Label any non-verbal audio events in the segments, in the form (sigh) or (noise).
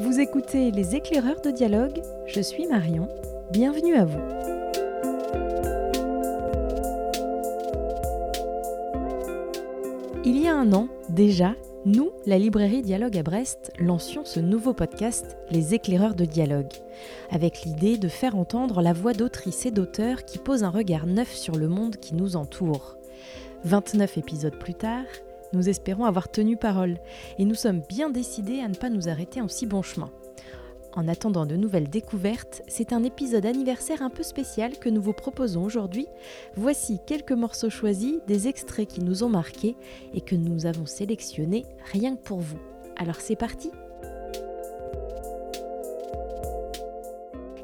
Vous écoutez Les éclaireurs de dialogue, je suis Marion, bienvenue à vous. Il y a un an, déjà, nous, la librairie Dialogue à Brest, lancions ce nouveau podcast, Les éclaireurs de dialogue, avec l'idée de faire entendre la voix d'autrices et d'auteurs qui posent un regard neuf sur le monde qui nous entoure. 29 épisodes plus tard, nous espérons avoir tenu parole, et nous sommes bien décidés à ne pas nous arrêter en si bon chemin. En attendant de nouvelles découvertes, c'est un épisode anniversaire un peu spécial que nous vous proposons aujourd'hui. Voici quelques morceaux choisis, des extraits qui nous ont marqués et que nous avons sélectionnés rien que pour vous. Alors c'est parti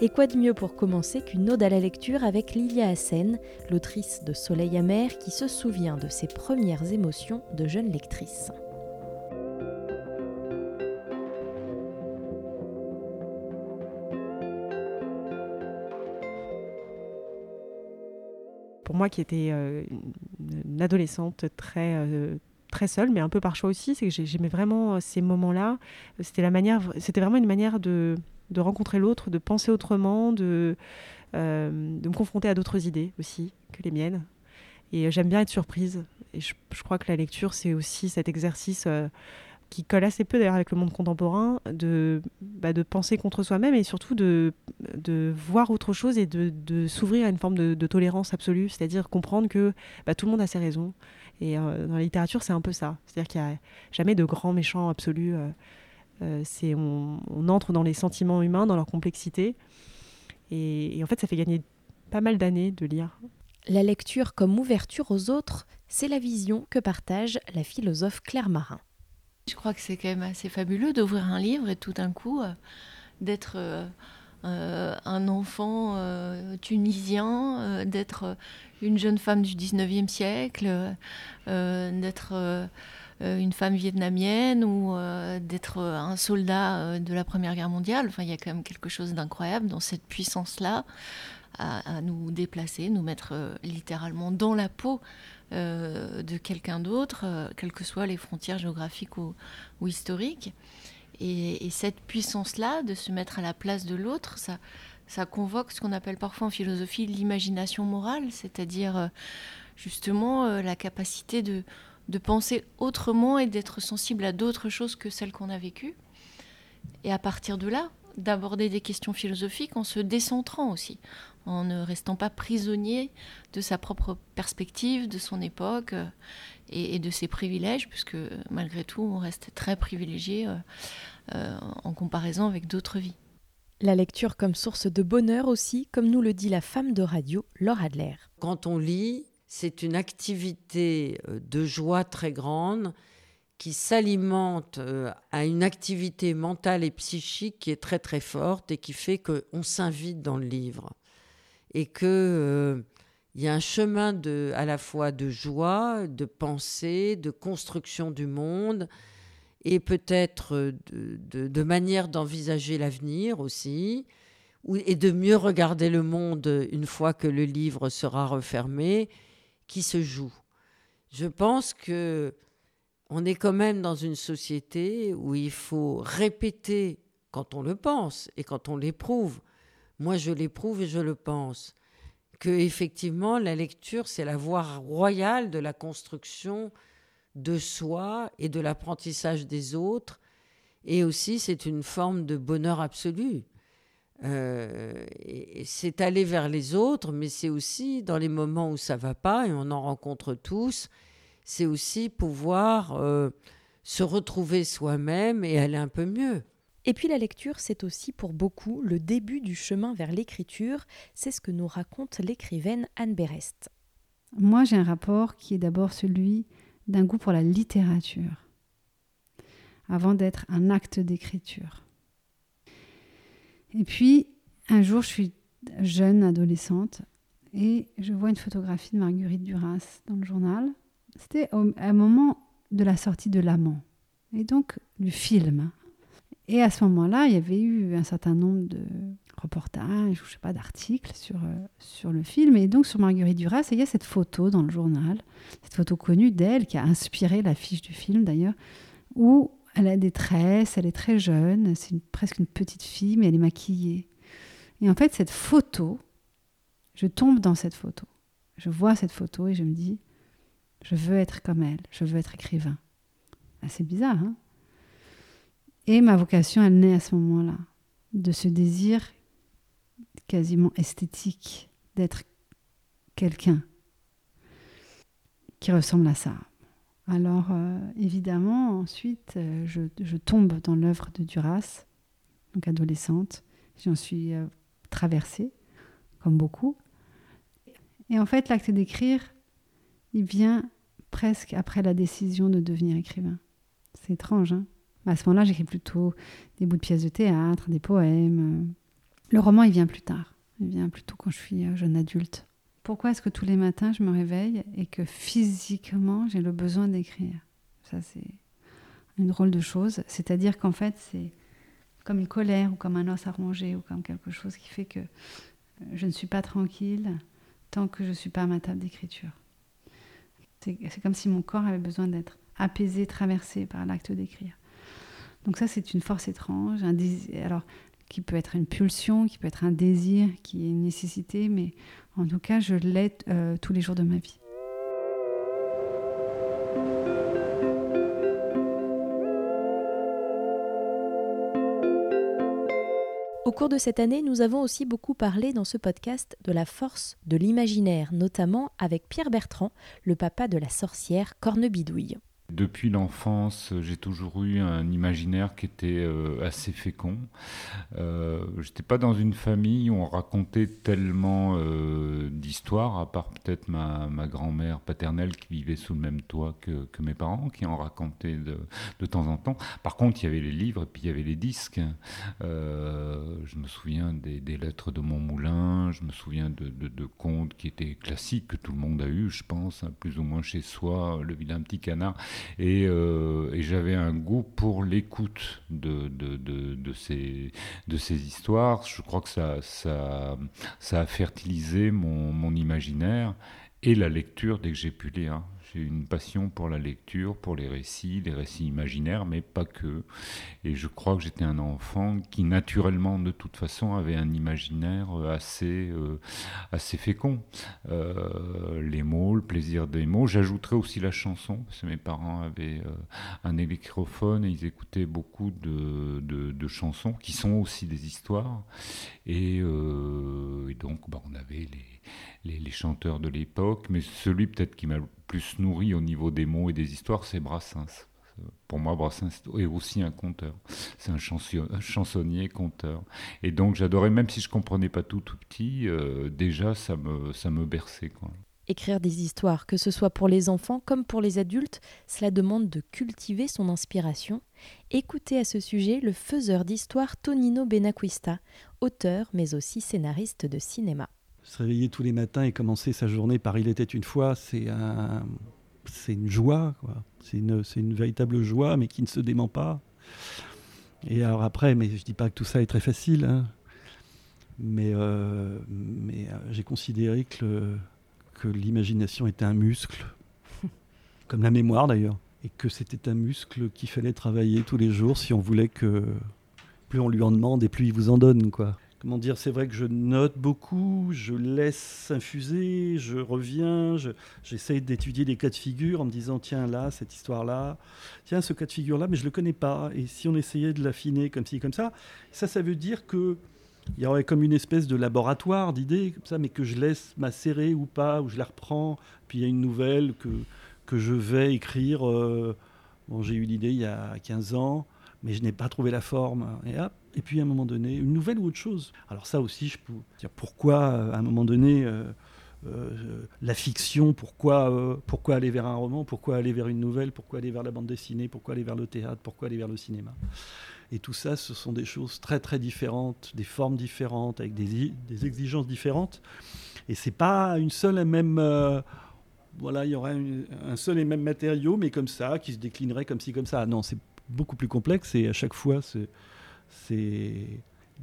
Et quoi de mieux pour commencer qu'une ode à la lecture avec Lilia Hassen, l'autrice de Soleil amer qui se souvient de ses premières émotions de jeune lectrice. pour moi qui était euh, une adolescente très euh, très seule, mais un peu par choix aussi, c'est que j'aimais vraiment euh, ces moments-là. C'était la manière, c'était vraiment une manière de, de rencontrer l'autre, de penser autrement, de, de me confronter à d'autres idées aussi que les miennes. Et j'aime bien être surprise. Et je, je, crois que la lecture, c'est aussi cet exercice qui colle assez peu d'ailleurs avec le monde contemporain, de, bah, de penser contre soi-même et surtout de, de voir autre chose et de, de s'ouvrir à une forme de, tolérance absolue, c'est-à-dire comprendre que bah, tout le monde a ses raisons. Et euh, dans la littérature, c'est un peu ça. C'est-à-dire qu'il n'y a jamais de grands méchants absolus. Euh, c'est on, on, entre dans les sentiments humains, dans leur complexité. Et, et en fait, ça fait gagner pas mal d'années de lire. La lecture comme ouverture aux autres, c'est la vision que partage la philosophe Claire Marin. Je crois que c'est quand même assez fabuleux d'ouvrir un livre et tout d'un coup euh, d'être euh, euh, un enfant tunisien, d'être une jeune femme du 19e siècle, d'être une femme vietnamienne ou d'être un soldat de la Première Guerre mondiale. Enfin, il y a quand même quelque chose d'incroyable dans cette puissance-là à, nous déplacer, nous mettre littéralement dans la peau euh, de quelqu'un d'autre, euh, quelles que soient les frontières géographiques ou, historiques. Et, cette puissance-là, de se mettre à la place de l'autre, ça, ça convoque ce qu'on appelle parfois en philosophie l'imagination morale, c'est-à-dire euh, justement la capacité de, de penser autrement et d'être sensible à d'autres choses que celles qu'on a vécues. Et à partir de là, d'aborder des questions philosophiques en se décentrant aussi, en ne restant pas prisonnier de sa propre perspective, de son époque euh, et, de ses privilèges, puisque malgré tout, on reste très privilégié euh, euh, en comparaison avec d'autres vies. La lecture comme source de bonheur aussi, comme nous le dit la femme de radio, Laura Adler. Quand on lit, c'est une activité de joie très grande qui s'alimente à une activité mentale et psychique qui est très très forte et qui fait qu'on s'invite dans le livre. Et que euh, il y a un chemin de, à la fois de joie, de pensée, de construction du monde, et peut-être de, de, manière d'envisager l'avenir aussi, et de mieux regarder le monde une fois que le livre sera refermé, qui se joue. Je pense que on est quand même dans une société où il faut répéter quand on le pense et quand on l'éprouve moi je l'éprouve et je le pense, que effectivement la lecture c'est la voie royale de la construction de soi et de l'apprentissage des autres, et aussi c'est une forme de bonheur absolu. Euh, c'est aller vers les autres, mais c'est aussi dans les moments où ça va pas, et on en rencontre tous, c'est aussi pouvoir euh, se retrouver soi-même et aller un peu mieux. Et puis la lecture, c'est aussi pour beaucoup le début du chemin vers l'écriture, c'est ce que nous raconte l'écrivaine Anne Berest. Moi, j'ai un rapport qui est d'abord celui d'un goût pour la littérature, avant d'être un acte d'écriture. Et puis, un jour, je suis jeune adolescente et je vois une photographie de Marguerite Duras dans le journal. C'était au un moment de la sortie de L'Amant, et donc du film et à ce moment-là, il y avait eu un certain nombre de reportages, je sais pas, d'articles sur, euh, sur le film. Et donc sur Marguerite Duras, il y a cette photo dans le journal, cette photo connue d'elle qui a inspiré l'affiche du film d'ailleurs, où elle a des tresses, elle est très jeune, c'est presque une petite fille, mais elle est maquillée. Et en fait, cette photo, je tombe dans cette photo. Je vois cette photo et je me dis, je veux être comme elle, je veux être écrivain. C'est bizarre, hein? Et ma vocation, elle naît à ce moment-là, de ce désir quasiment esthétique d'être quelqu'un qui ressemble à ça. Alors euh, évidemment, ensuite, euh, je, tombe dans l'œuvre de Duras, donc adolescente. J'en suis euh, traversée, comme beaucoup. Et en fait, l'acte d'écrire, il vient presque après la décision de devenir écrivain. C'est étrange, hein À ce moment-là, j'écris plutôt des bouts de pièces de théâtre, des poèmes. Le roman, il vient plus tard. Il vient plutôt quand je suis jeune adulte. Pourquoi est-ce que tous les matins je me réveille et que physiquement j'ai le besoin d'écrire? Ça, c'est une drôle de chose. C'est-à-dire qu'en fait, c'est comme une colère ou comme un os à ronger ou comme quelque chose qui fait que je ne suis pas tranquille tant que je ne suis pas à ma table d'écriture. C'est comme si mon corps avait besoin d'être apaisé, traversé par l'acte d'écrire. Donc ça, c'est une force étrange. Un Alors, qui peut être une pulsion, qui peut être un désir, qui est une nécessité, mais en tout cas, je l'ai euh, tous les jours de ma vie. Au cours de cette année, nous avons aussi beaucoup parlé dans ce podcast de la force de l'imaginaire, notamment avec Pierre Bertrand, le papa de la sorcière Cornebidouille. Depuis l'enfance, j'ai toujours eu un imaginaire qui était euh, assez fécond. Euh, J'étais pas dans une famille où on racontait tellement euh, d'histoires, à part peut-être ma, grand-mère paternelle qui vivait sous le même toit que, mes parents, qui en racontaient de, temps en temps. Par contre, il y avait les livres et puis il y avait les disques. Euh, je me souviens des, lettres de mon moulin, je me souviens de, contes qui étaient classiques que tout le monde a eu, je pense, hein, plus ou moins chez soi, Le vilain petit canard. Euh, et, j'avais un goût pour l'écoute de, de, de, ces, de ces histoires. Je crois que ça, ça, ça a fertilisé mon, mon imaginaire et la lecture dès que j'ai pu lire. J'ai une passion pour la lecture, pour les récits, les récits imaginaires, mais pas que. Et je crois que j'étais un enfant qui, naturellement, de toute façon, avait un imaginaire assez, euh, assez fécond. Euh, les mots, le plaisir des mots. J'ajouterais aussi la chanson, parce que mes parents avaient euh, un électrophone et ils écoutaient beaucoup de, de, chansons qui sont aussi des histoires. Et, et donc, bah, on avait les les, chanteurs de l'époque, mais celui peut-être qui m'a le plus nourri au niveau des mots et des histoires, c'est Brassens. Pour moi, Brassens est aussi un conteur. C'est un, chansonnier, conteur. Et donc, j'adorais, même si je comprenais pas tout tout petit, euh, déjà, ça me, ça me berçait. Écrire des histoires, que ce soit pour les enfants comme pour les adultes, cela demande de cultiver son inspiration. Écoutez à ce sujet le faiseur d'histoire Tonino Benacquista, auteur mais aussi scénariste de cinéma se réveiller tous les matins et commencer sa journée par Il était une fois, c'est un, c'est une joie, quoi. C'est une, c'est une véritable joie, mais qui ne se dément pas. Et alors après, mais je dis pas que tout ça est très facile, hein. mais, euh, mais euh, j'ai considéré que, que l'imagination était un muscle, (laughs) comme la mémoire d'ailleurs, et que c'était un muscle qu'il fallait travailler tous les jours si on voulait que plus on lui en demande et plus il vous en donne, quoi comment dire, c'est vrai que je note beaucoup, je laisse infuser, je reviens, j'essaye d'étudier les cas de figure en me disant tiens là, cette histoire-là, tiens ce cas de figure-là, mais je ne le connais pas. Et si on essayait de l'affiner comme ci, comme ça, ça, ça veut dire que il y aurait comme une espèce de laboratoire d'idées comme ça, mais que je laisse macérer ou pas, ou je la reprends, puis il y a une nouvelle que, que je vais écrire. Euh, bon, j'ai eu l'idée il y a 15 ans, mais je n'ai pas trouvé la forme. Et hop, et puis à un moment donné, une nouvelle ou autre chose. Alors ça aussi, je peux dire pourquoi euh, à un moment donné, euh, euh, la fiction, pourquoi, pourquoi aller vers un roman, pourquoi aller vers une nouvelle, pourquoi aller vers la bande dessinée, pourquoi aller vers le théâtre, pourquoi aller vers le cinéma. Et tout ça, ce sont des choses très très différentes, des formes différentes, avec des, des exigences différentes. Et c'est pas une seule et même voilà, il y aurait un seul et même matériau, mais comme ça, qui se déclinerait comme ci, comme ça. Non, c'est beaucoup plus complexe et à chaque fois, c'est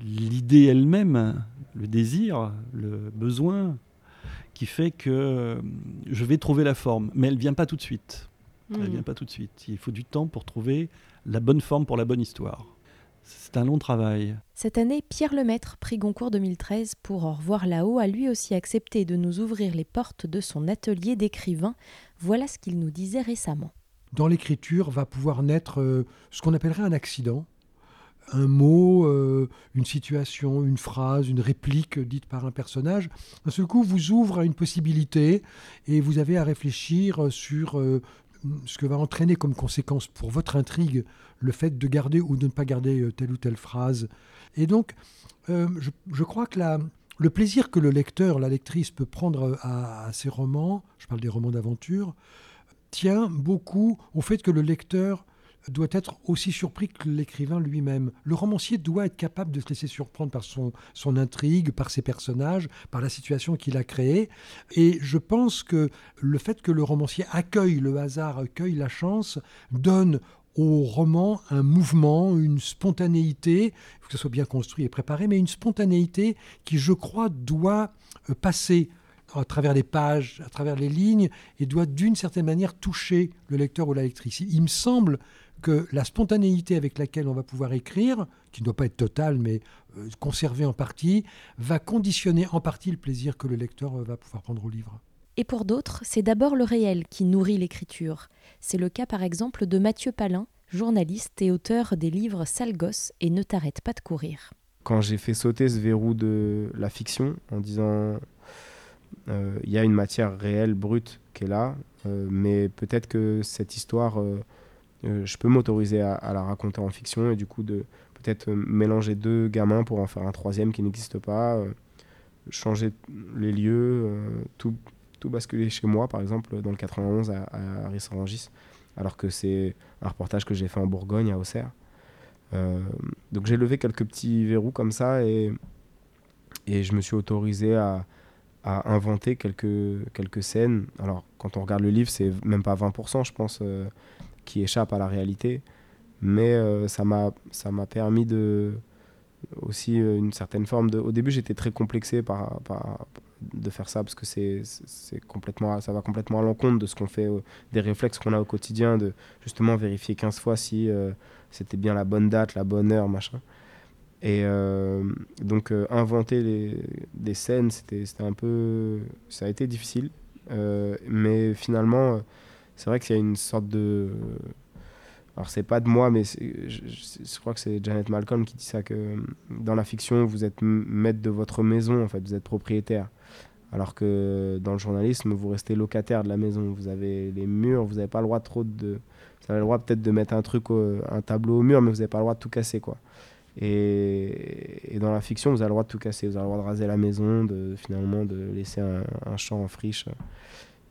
l'idée elle-même, le désir, le besoin, qui fait que je vais trouver la forme, mais elle ne vient pas tout de suite. Elle Mm. vient pas tout de suite. Il faut du temps pour trouver la bonne forme pour la bonne histoire. C'est un long travail. Cette année, Pierre Lemaître, prix Goncourt 2013 pour Au revoir là-haut, a lui aussi accepté de nous ouvrir les portes de son atelier d'écrivain. Voilà ce qu'il nous disait récemment. Dans l'écriture va pouvoir naître euh, ce qu'on appellerait un accident. Un mot, euh, une situation, une phrase, une réplique dite par un personnage, d'un seul coup vous ouvre à une possibilité et vous avez à réfléchir sur euh, ce que va entraîner comme conséquence pour votre intrigue le fait de garder ou de ne pas garder telle ou telle phrase. Et donc, je, crois que le plaisir que le lecteur, la lectrice peut prendre à, à ces romans, je parle des romans d'aventure, tient beaucoup au fait que le lecteur doit être aussi surpris que l'écrivain lui-même. Le romancier doit être capable de se laisser surprendre par son, intrigue, par ses personnages, par la situation qu'il a créée. Et je pense que le fait que le romancier accueille le hasard, accueille la chance, donne au roman un mouvement, une spontanéité, faut que ce soit bien construit et préparé, mais une spontanéité qui, je crois, doit euh, passer à travers les pages, à travers les lignes, et doit d'une certaine manière toucher le lecteur ou la lectrice. Il me semble que la spontanéité avec laquelle on va pouvoir écrire, qui ne doit pas être totale, mais euh, conservée en partie, va conditionner en partie le plaisir que le lecteur euh, va pouvoir prendre au livre. Et pour d'autres, c'est d'abord le réel qui nourrit l'écriture. C'est le cas par exemple de Mathieu Palin, journaliste et auteur des livres Sale gosse et Ne t'arrête pas de courir. Quand j'ai fait sauter ce verrou de la fiction en disant il y a une matière réelle, brute qui est là, euh, mais peut-être que cette histoire, euh, euh, je peux m'autoriser à, la raconter en fiction et du coup de peut-être euh, mélanger deux gamins pour en faire un troisième qui n'existe pas, euh, changer les lieux, euh, tout, tout basculer chez moi, par exemple, dans le 91 à, à Rissorangis, alors que c'est un reportage que j'ai fait en Bourgogne, à Auxerre. Euh, donc j'ai levé quelques petits verrous comme ça et, et je me suis autorisé à, à inventer quelques, quelques scènes. Alors quand on regarde le livre, c'est même pas 20%, je pense, euh, qui échappe à la réalité. Mais euh, ça m'a permis de aussi euh, une certaine forme de. Au début, j'étais très complexé par, par de faire ça parce que c'est complètement ça va complètement à l'encontre de ce qu'on fait euh, des réflexes qu'on a au quotidien de justement vérifier 15 fois si c'était bien la bonne date la bonne heure machin et euh, donc euh, inventer des scènes c'était un peu ça a été difficile. Euh, mais finalement c'est vrai qu'il y a une sorte de alors c'est pas de moi mais je, crois que c'est Janet Malcolm qui dit ça que dans la fiction vous êtes maître de votre maison en fait vous êtes propriétaire. Alors que dans le journalisme vous restez locataire de la maison. Vous avez les murs vous n'avez pas le droit trop de vous avez le droit peut-être de mettre un truc un tableau au mur mais vous n'avez pas le droit de tout casser quoi et, et dans la fiction vous avez le droit de tout casser vous avez le droit de raser la maison de finalement de laisser un, un champ en friche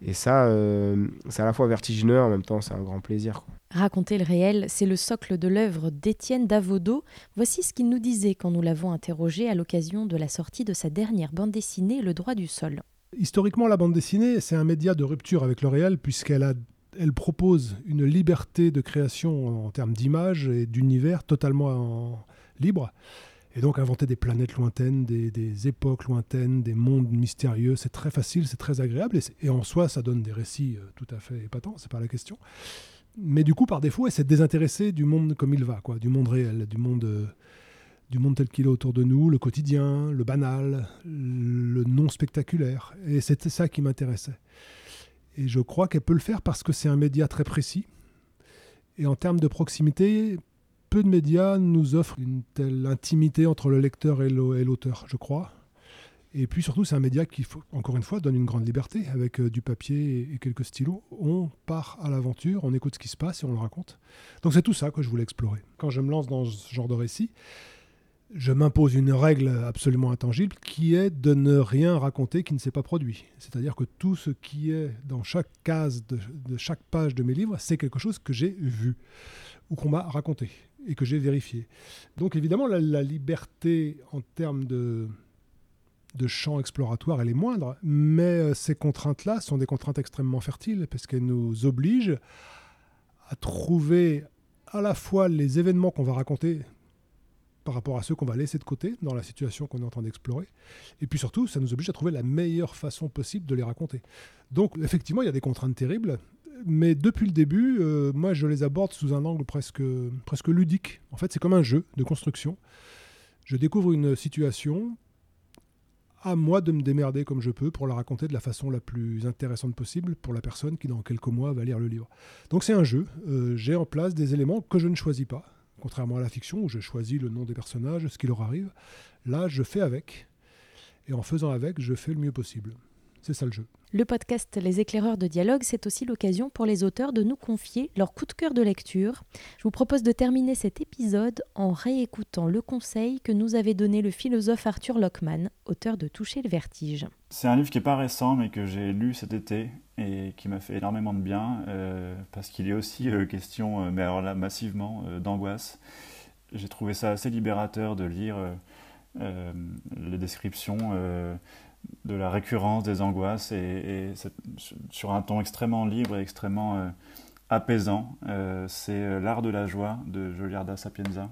et ça euh, c'est à la fois vertigineux en même temps c'est un grand plaisir quoi. Raconter le réel, c'est le socle de l'œuvre d'Étienne Davodo. Voici ce qu'il nous disait quand nous l'avons interrogé à l'occasion de la sortie de sa dernière bande dessinée Le droit du sol. Historiquement, la bande dessinée, c'est un média de rupture avec le réel, puisqu'elle a- elle propose une liberté de création en termes d'image et d'univers totalement en- libre. Et donc inventer des planètes lointaines, des, époques lointaines, des mondes mystérieux, c'est très facile, c'est très agréable, et, en soi, ça donne des récits euh, tout à fait épatants, c'est pas la question. Mais du coup, par défaut, elle s'est désintéressée du monde comme il va, du monde réel, du monde, euh, du monde tel qu'il est autour de nous, le quotidien, le banal, le non spectaculaire. Et c'était ça qui m'intéressait. Et je crois qu'elle peut le faire parce que c'est un média très précis. Et en termes de proximité, peu de médias nous offrent une telle intimité entre le lecteur et l'au- et l'auteur, je crois. Et puis surtout, c'est un média qui, encore une fois, donne une grande liberté. Avec euh, du papier et, quelques stylos, on part à l'aventure, on écoute ce qui se passe et on le raconte. Donc c'est tout ça que je voulais explorer. Quand je me lance dans ce genre de récit, je m'impose une règle absolument intangible qui est de ne rien raconter qui ne s'est pas produit. C'est-à-dire que tout ce qui est dans chaque case de chaque page de mes livres, c'est quelque chose que j'ai vu ou qu'on m'a raconté et que j'ai vérifié. Donc évidemment, la, liberté en termes de, de champ exploratoire, elle est moindre, mais euh, ces contraintes-là sont des contraintes extrêmement fertiles parce qu'elles nous obligent à trouver à la fois les événements qu'on va raconter par rapport à ceux qu'on va laisser de côté dans la situation qu'on est en train d'explorer. Et puis surtout, ça nous oblige à trouver la meilleure façon possible de les raconter. Donc effectivement, il y a des contraintes terribles. Mais depuis le début, euh, moi, je les aborde sous un angle presque, presque ludique. En fait, c'est comme un jeu de construction. Je découvre une situation, à moi de me démerder comme je peux pour la raconter de la façon la plus intéressante possible pour la personne qui, dans quelques mois, va lire le livre. Donc c'est un jeu. Euh, J'ai en place des éléments que je ne choisis pas, contrairement à la fiction où je choisis le nom des personnages, ce qui leur arrive. Là, je fais avec. Et en faisant avec, je fais le mieux possible. C'est ça le jeu. Le podcast Les éclaireurs de dialogue, c'est aussi l'occasion pour les auteurs de nous confier leur coup de cœur de lecture. Je vous propose de terminer cet épisode en réécoutant le conseil que nous avait donné le philosophe Arthur Lockman, auteur de Toucher le vertige. C'est un livre qui n'est pas récent, mais que j'ai lu cet été et qui m'a fait énormément de bien, euh, parce qu'il est aussi euh, question, euh, mais alors là, massivement, d'angoisse. J'ai trouvé ça assez libérateur de lire les descriptions de la récurrence des angoisses et, sur un ton extrêmement libre et extrêmement euh, apaisant. Euh, c'est euh, L'art de la joie de Joliarda Sapienza.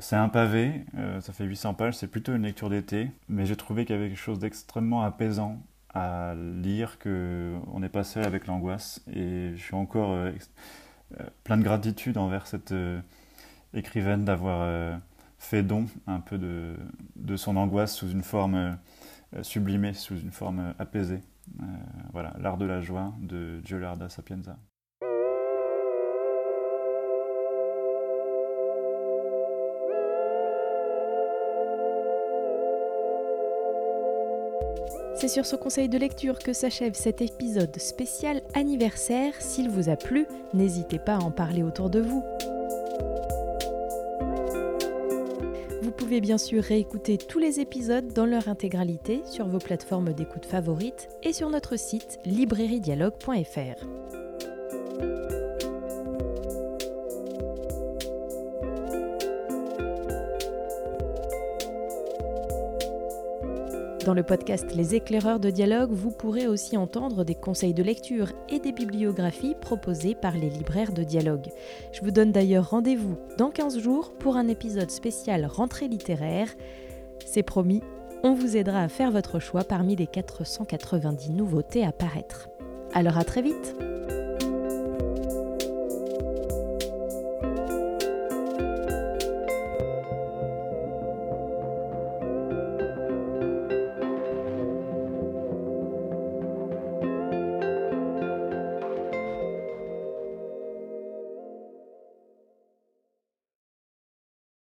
C'est un pavé, ça fait 800 pages, c'est plutôt une lecture d'été, mais j'ai trouvé qu'il y avait quelque chose d'extrêmement apaisant à lire, qu'on n'est pas seul avec l'angoisse. Et je suis encore plein de gratitude envers cette écrivaine d'avoir fait don un peu de, son angoisse sous une forme sublimé sous une forme euh, apaisée. Euh, voilà, l'art de la joie de Giuliarda Sapienza. C'est sur ce conseil de lecture que s'achève cet épisode spécial anniversaire. S'il vous a plu, n'hésitez pas à en parler autour de vous. Pouvez bien sûr réécouter tous les épisodes dans leur intégralité sur vos plateformes d'écoute favorites et sur notre site librairiedialogue.fr. Dans le podcast Les éclaireurs de dialogue, vous pourrez aussi entendre des conseils de lecture et des bibliographies proposées par les libraires de dialogue. Je vous donne d'ailleurs rendez-vous dans 15 jours pour un épisode spécial rentrée littéraire. C'est promis, on vous aidera à faire votre choix parmi les 490 nouveautés à paraître. Alors à très vite